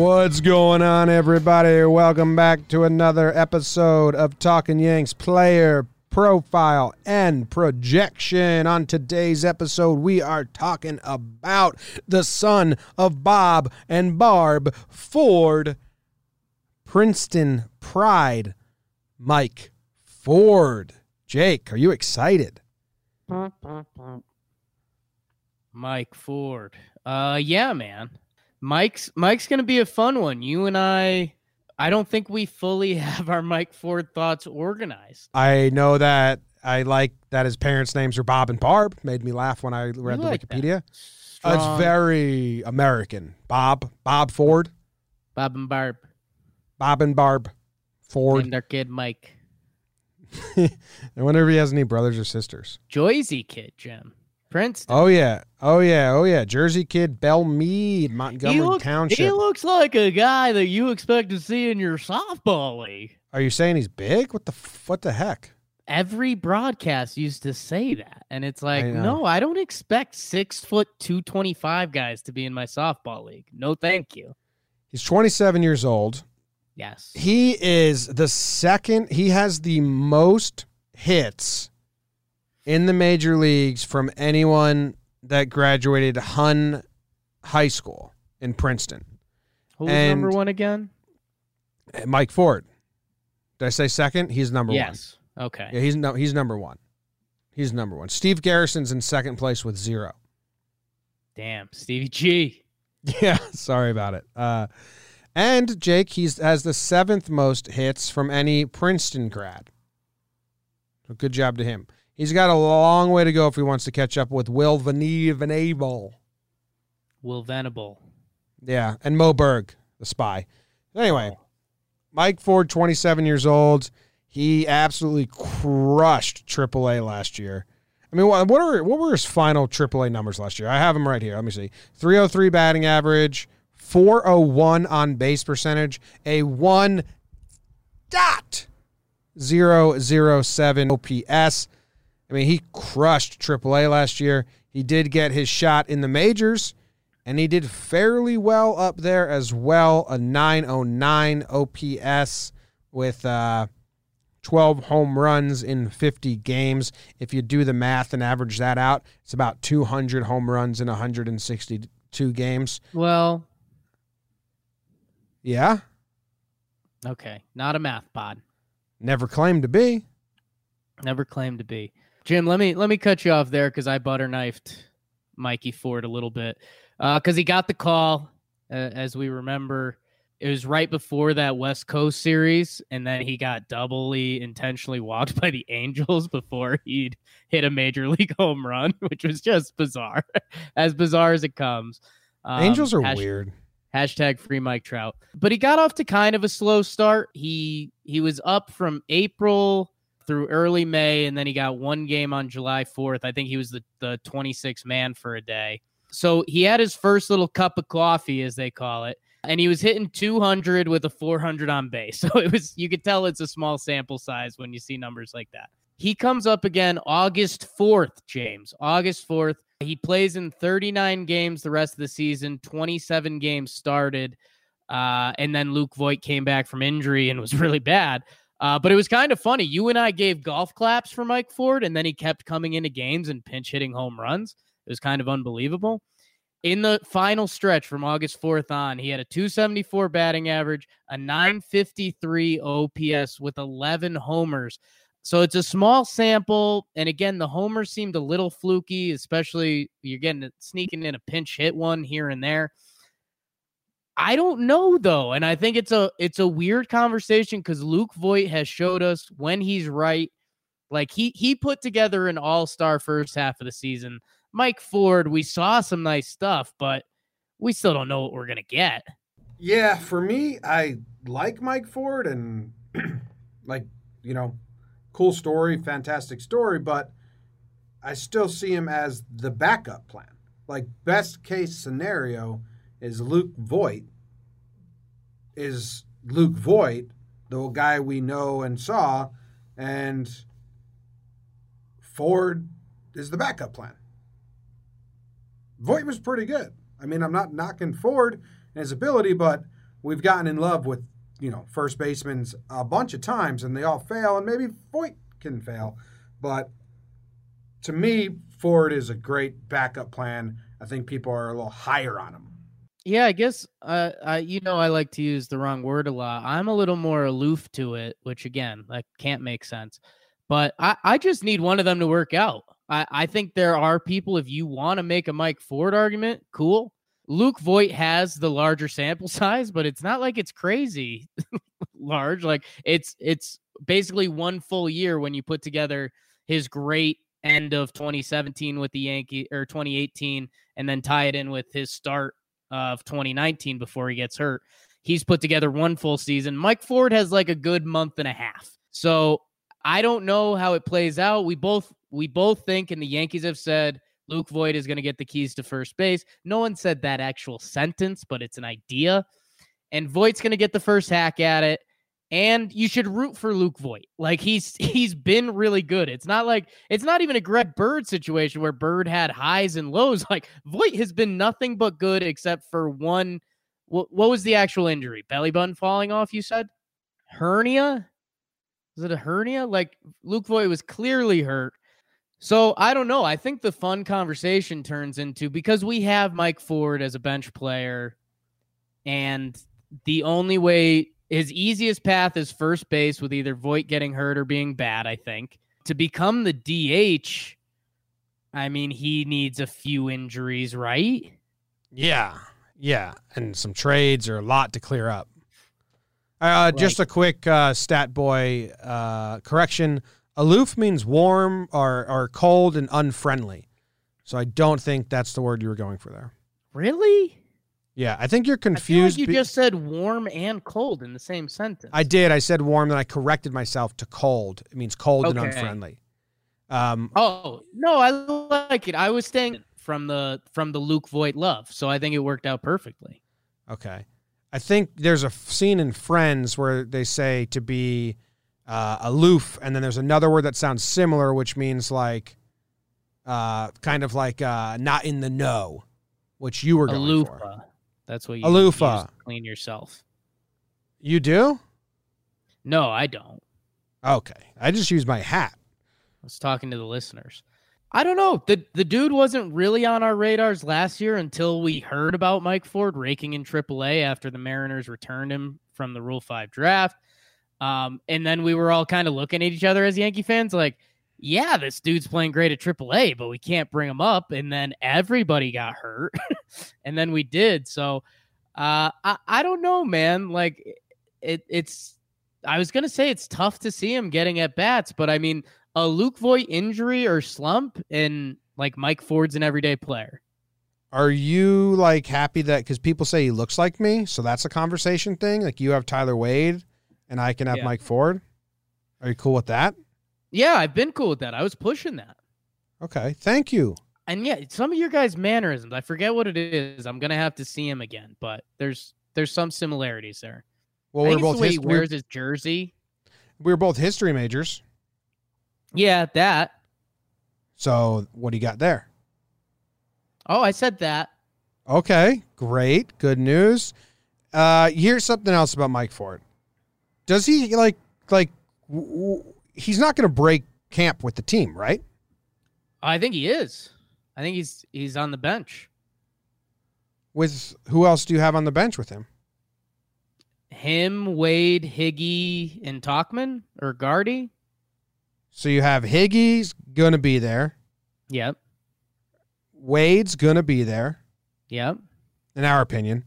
What's going on, everybody? Welcome back to another episode of Talking Yanks Player Profile and Projection. On today's episode, we are talking about the son of Bob and Barb Ford, Princeton Pride, Mike Ford. Jake, are you excited? Mike Ford. Uh yeah, man. Mike's Mike's gonna be a fun one. You and I I don't think we fully have our Mike Ford thoughts organized. I know that I like that his parents' names are Bob and Barb. Made me laugh when I read You the like. Wikipedia. Uh, it's very American. Bob, Bob Ford, Bob and Barb Bob and Barb Ford. and our kid Mike. I wonder if he has any brothers or sisters. Joyzy kid, Jim. Princeton. Oh yeah, oh yeah, oh yeah. Jersey kid, Belle Mead, Montgomery he, look- Township. he looks like a guy that you expect to see in your softball league. Are you saying he's big? What the what the heck? Every broadcast used to say that. And it's like, I no, I don't expect six foot two twenty five guys to be in my softball league. No, thank you. He's 27 years old. Yes. He is the second. He has the most hits in the major leagues from anyone that graduated Hun High School in Princeton. Who was number one again? Mike Ford. Did I say second? He's number one. yes. Okay. Yeah, he's no, he's number one. He's number one. Steve Garrison's in second place with zero. Damn, Stevie G. Yeah, sorry about it. Uh, and Jake, he's has the seventh most hits from any Princeton grad. So good job to him. He's got a long way to go if he wants to catch up with Will Venable. Will Venable. Yeah, and Moe Berg, the spy. Anyway, oh. Mike Ford, 27 years old. He absolutely crushed AAA last year. I mean, what, what are what were his final AAA numbers last year? I have them right here. Let me see: 303 batting average, 401 on base percentage, a one dot zero zero seven OPS. I mean, he crushed AAA last year. He did get his shot in the majors and he did fairly well up there as well. A 909 OPS with uh, 12 home runs in 50 games. If you do the math and average that out, it's about 200 home runs in 162 games. Well, Yeah, okay. Not a math pod. never claimed to be. Never claimed to be. Jim, let me let me cut you off there because I butter knifed Mikey Ford a little bit. Because he got the call, uh, as we remember. It was right before that West Coast series, and then he got doubly intentionally walked by the Angels before he'd hit a major league home run, which was just bizarre, as bizarre as it comes. Um, Angels are hash- weird. Hashtag free Mike Trout. But he got off to kind of a slow start. He he was up from April through early May, and then he got one game on July 4th. I think he was the, the 26th man for a day. So he had his first little cup of coffee, as they call it, and he was hitting 200 with a 400 on base. So it was you could tell it's a small sample size when you see numbers like that. He comes up again August 4th, James. August 4th. He plays in 39 games the rest of the season, 27 games started. Uh, and then Luke Voit came back from injury and was really bad. Uh, but it was kind of funny. You and I gave golf claps for Mike Ford, and then he kept coming into games and pinch hitting home runs. It was kind of unbelievable. In the final stretch from August 4th on, he had a 274 batting average, a 953 OPS with 11 homers. So it's a small sample. And again, the homers seemed a little fluky, especially you're getting sneaking in a pinch hit one here and there. I don't know though, and I think it's a it's a weird conversation because Luke Voit has showed us when he's right. Like he he put together an all star first half of the season. Mike Ford, we saw some nice stuff, but we still don't know what we're gonna get. Yeah, for me, I like Mike Ford and like, you know, cool story, fantastic story, but I still see him as the backup plan. Like best case scenario is Luke Voit is Luke Voit, the guy we know and saw, and Ford is the backup plan. Voit was pretty good. I mean, I'm not knocking Ford and his ability, but we've gotten in love with you know first basemen a bunch of times, and they all fail, and maybe Voit can fail, but to me, Ford is a great backup plan. I think people are a little higher on him. Yeah, I guess uh, I you know I like to use the wrong word a lot. I'm a little more aloof to it, which again, that can't make sense. But I, I just need one of them to work out. I, I think there are people, if you want to make a Mike Ford argument, cool. Luke Voit has the larger sample size, but it's not like it's crazy large. Like it's it's basically one full year when you put together his great end of 2017 with the Yankee or 2018 and then tie it in with his start of 2019 before he gets hurt. He's put together one full season. Mike Ford has like a good month and a half. So I don't know how it plays out. We both we both think, and the Yankees have said Luke Voit is going to get the keys to first base. No one said that actual sentence, but it's an idea. And Voit's going to get the first hack at it. And you should root for Luke Voit. Like he's he's been really good. It's not like it's not even a Greg Bird situation where Bird had highs and lows. Like Voit has been nothing but good except for one. What, what was the actual injury? Belly button falling off? You said hernia. Was it a hernia? Like Luke Voit was clearly hurt. So I don't know. I think the fun conversation turns into because we have Mike Ford as a bench player, and the only way his easiest path is first base with either Voit getting hurt or being bad, I think. To become the DH, I mean, he needs a few injuries, right? Yeah. Yeah. And some trades or a lot to clear up. Uh, right. Just a quick uh, stat boy uh, correction. Aloof means warm or, or cold and unfriendly. So I don't think that's the word you were going for there. Really? Yeah, I think you're confused. Like you be- just said warm and cold in the same sentence. I did. I said warm, then I corrected myself to cold. It means cold okay. and unfriendly. Um, oh no, I like it. I was staying from the from the Luke Voit love, so I think it worked out perfectly. Okay, I think there's a scene in Friends where they say to be uh, aloof, and then there's another word that sounds similar, which means like, uh, kind of like uh, not in the know, which you were going Aloofa. for. That's what you Aloofa. clean yourself. You do? No, I don't. Okay. I just use my hat. I was talking to the listeners. I don't know. The the dude wasn't really on our radars last year until we heard about Mike Ford raking in AAA after the Mariners returned him from the Rule 5 draft. Um, and then we were all kind of looking at each other as Yankee fans, like, yeah, this dude's playing great at AAA, but we can't bring him up. And then everybody got hurt, and then we did. So uh, I I don't know, man. Like it it's I was gonna say it's tough to see him getting at bats, but I mean a Luke Voit injury or slump, and like Mike Ford's an everyday player. Are you like happy that because people say he looks like me, so that's a conversation thing? Like you have Tyler Wade, and I can have yeah. Mike Ford. Are you cool with that? Yeah, I've been cool with that. I was pushing that. Okay, thank you. And yeah, some of your guys' mannerisms, I forget what it is. I'm gonna have to see him again, but there's there's some similarities there. Well, we're both the way his, he wears his jersey. We are both history majors. Yeah, that. So, what do you got there? Oh, I said that. Okay, great, good news. Uh, here's something else about Mike Ford. Does he like like w- w- he's not going to break camp with the team, right? I think he is. I think he's he's on the bench. With who else do you have on the bench with him? Him, Wade, Higgy, and Tauchman or Gardy. So you have Higgy's gonna be there. Yep. Wade's gonna be there. Yep. In our opinion,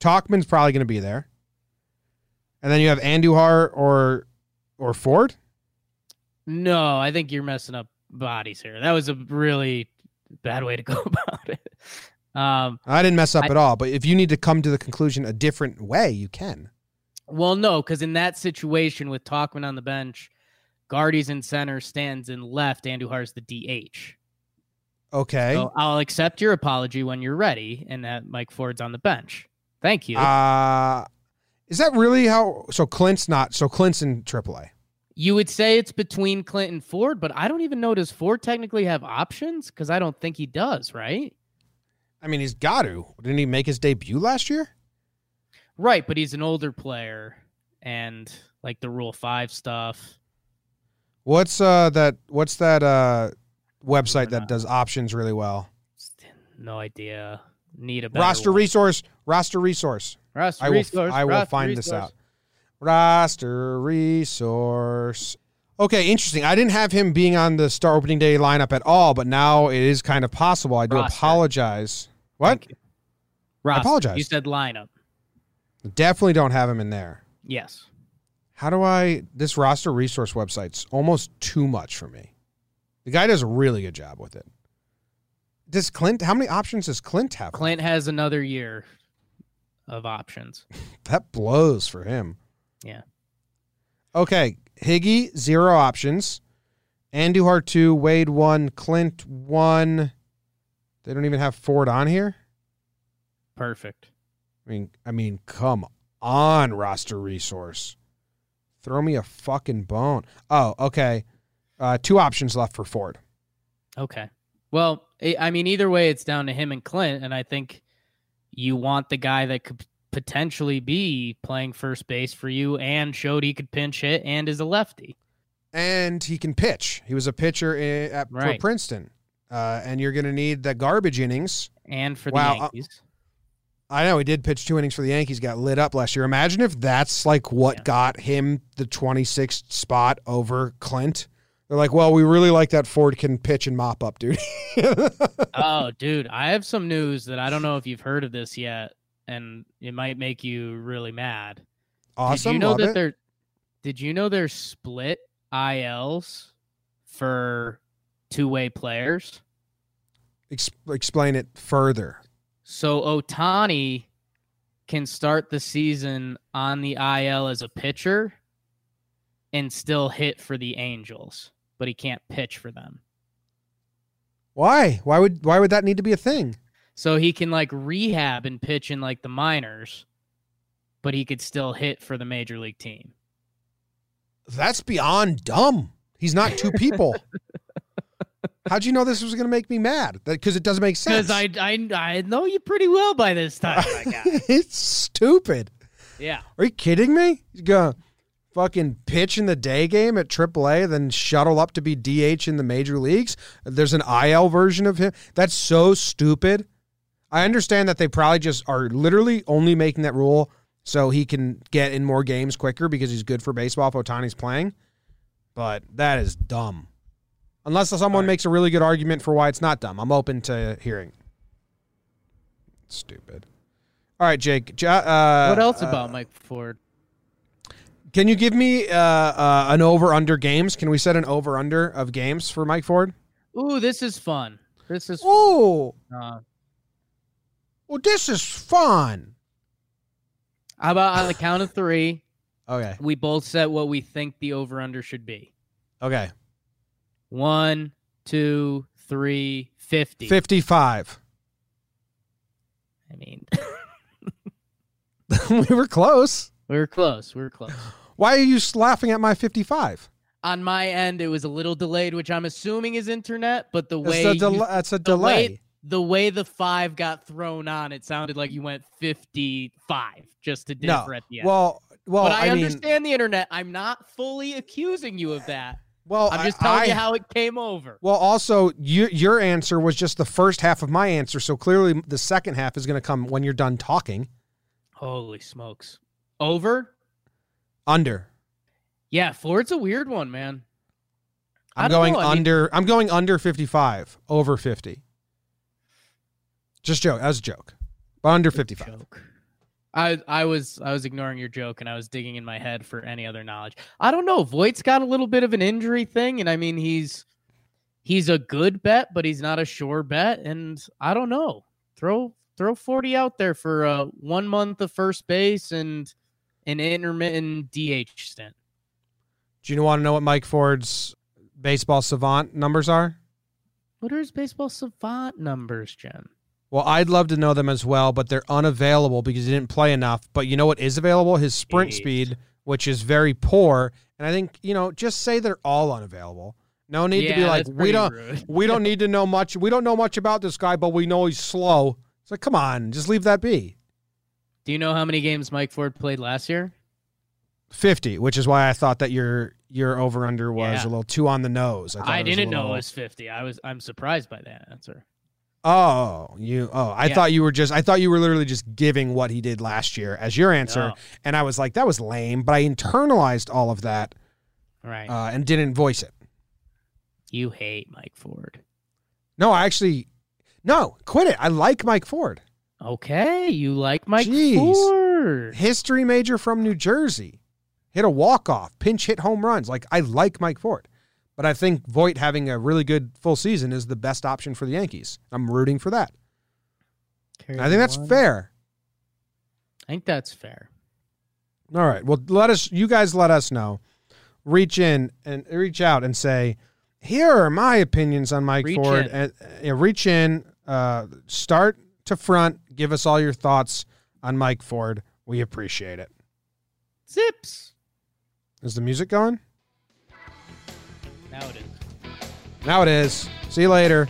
Tauchman's probably gonna be there. And then you have Andujar or or Ford. No, I think you're messing up bodies here. That was a really bad way to go about it. Um, I didn't mess up I, at all, but if you need to come to the conclusion a different way, you can. Well, no, because in that situation with Tauchman on the bench, Gardy's in center, stands in left, Andujar's the DH. Okay. So I'll accept your apology when you're ready, and that Mike Ford's on the bench. Thank you. Uh is that really how? So Clint's not. So Clint's in AAA. You would say it's between Clint and Ford, but I don't even know does Ford technically have options because I don't think he does. Right? I mean, he's got to. Didn't he make his debut last year? Right, but he's an older player and like the Rule 5 stuff. What's uh that what's that uh website that does options really well? No idea. Need a Roster one. resource, roster resource. Roster I will resource. I will roster find this out. Roster resource. Okay, interesting. I didn't have him being on the star opening day lineup at all, but now it is kind of possible. I do Roster. apologize. What? You. Apologize. You said lineup. Definitely don't have him in there. Yes. How do I? This roster resource website's almost too much for me. The guy does a really good job with it. Does Clint? How many options does Clint have? Clint has another year of options. That blows for him. Yeah. Okay, Higgy zero options. Andujar two, Wade one, Clint one. They don't even have Ford on here. Perfect. I mean, I mean, come on, roster resource. Throw me a fucking bone. Oh, okay. Uh, two options left for Ford. Okay. Well, I mean, either way, it's down to him and Clint, and I think you want the guy that could potentially be playing first base for you and showed he could pinch hit and is a lefty. and he can pitch. He was a pitcher i- at, for Princeton, uh, and you're going to need the garbage innings. And for the Wow, uh, Yankees. I know he did pitch two innings for the Yankees, got lit up last year. Imagine if that's like what Yeah. got him the 26th spot over Clint. They're like, well, we really like that Ford can pitch and mop up, dude. oh, dude, I have some news that I don't know if you've heard of this yet, and it might make you really mad. awesome, Did you know that it. they're Did you know they're split ILs for two-way players? Ex- explain it further. So Ohtani can start the season on the IL as a pitcher and still hit for the Angels, but he can't pitch for them. Why? Why would why would that need to be a thing? So he can like rehab and pitch in like the minors, but he could still hit for the major league team. That's beyond dumb. He's not two people. How'd you know this was going to make me mad? Because it doesn't make sense. Because I, I I know you pretty well by this time, my it's stupid. Yeah. Are you kidding me? He's gonna fucking pitch in the day game at AAA, then shuttle up to be DH in the major leagues. There's an IL version of him. That's so stupid. I understand that they probably just are literally only making that rule so he can get in more games quicker because he's good for baseball if Ohtani's playing. But that is dumb. Unless someone Right. makes a really good argument for why it's not dumb. I'm open to hearing. Stupid. All right, Jake. Uh, What else uh, about Mike Ford? can you give me uh, uh, an over under games? Can we set an over under of games for Mike Ford? Ooh, this is fun. This is Oh, uh, well, this is fun. how about on the count of three, Okay. we both set what we think the over under should be. Okay. One, two, three, fifty. 55. I mean, we were close. we were close. We were close. Why are you laughing at my 55? On my end, it was a little delayed, which I'm assuming is internet. But the way a, you- that's a the way- delay. The way the five got thrown on, it sounded like you went 55 just to No. differ at the end. Well, well, but I, I, mean, understand the internet. I'm not fully accusing you of that. well, I'm just I- telling I- you how it came over. Well, also, you, your answer was just the first half of my answer, so clearly the second half is going to come when you're done talking. Holy smokes. Over? Under. Yeah, Ford's a weird one, man. I I'm going know, I mean- under. I'm going under 55, over 50. Just joke. That was a joke, but under 55. Joke. I I was I was ignoring your joke and I was digging in my head for any other knowledge. I don't know. Voit's got a little bit of an injury thing, and I mean he's he's a good bet, but he's not a sure bet. And I don't know. Throw throw forty out there for uh, one month of first base and an intermittent DH stint. Do you want to know what Mike Ford's baseball savant numbers are? What are his baseball savant numbers, Jen? Well, I'd love to know them as well, but they're unavailable because he didn't play enough. But you know what is available? His sprint Eight. speed, which is very poor. And I think you know, just say they're all unavailable. No need to be like we don't rude. we don't need to know much. We don't know much about this guy, but we know he's slow. It's like, come on, just leave that be. Do you know how many games Mike Ford played last year? 50, which is why I thought that your your over under was Yeah. a little too on the nose. I, I, thought it was a didn't know it was 50. I was I'm surprised by that answer. Oh, you oh, I Yeah. thought you were just I thought you were literally just giving what he did last year as your answer. No. And I was like, that was lame, but I internalized all of that Right. uh, and didn't voice it. you hate Mike Ford. No, I actually no, quit it. I like Mike Ford. Okay, you like Mike Jeez. Ford. History major from New Jersey. Hit a walk off, pinch hit home runs. Like I like Mike Ford. But I think Voit having a really good full season is the best option for the Yankees. I'm rooting for that. I think that's One. fair. I think that's fair. All right. Well, let us. You guys, let us know. Reach in and reach out and say, "Here are my opinions on Mike Reach Ford." in. And uh, reach in, uh, start to front. Give us all your thoughts on Mike Ford. We appreciate it. Zips. Is the music going? Now it is. Now it is. See you later.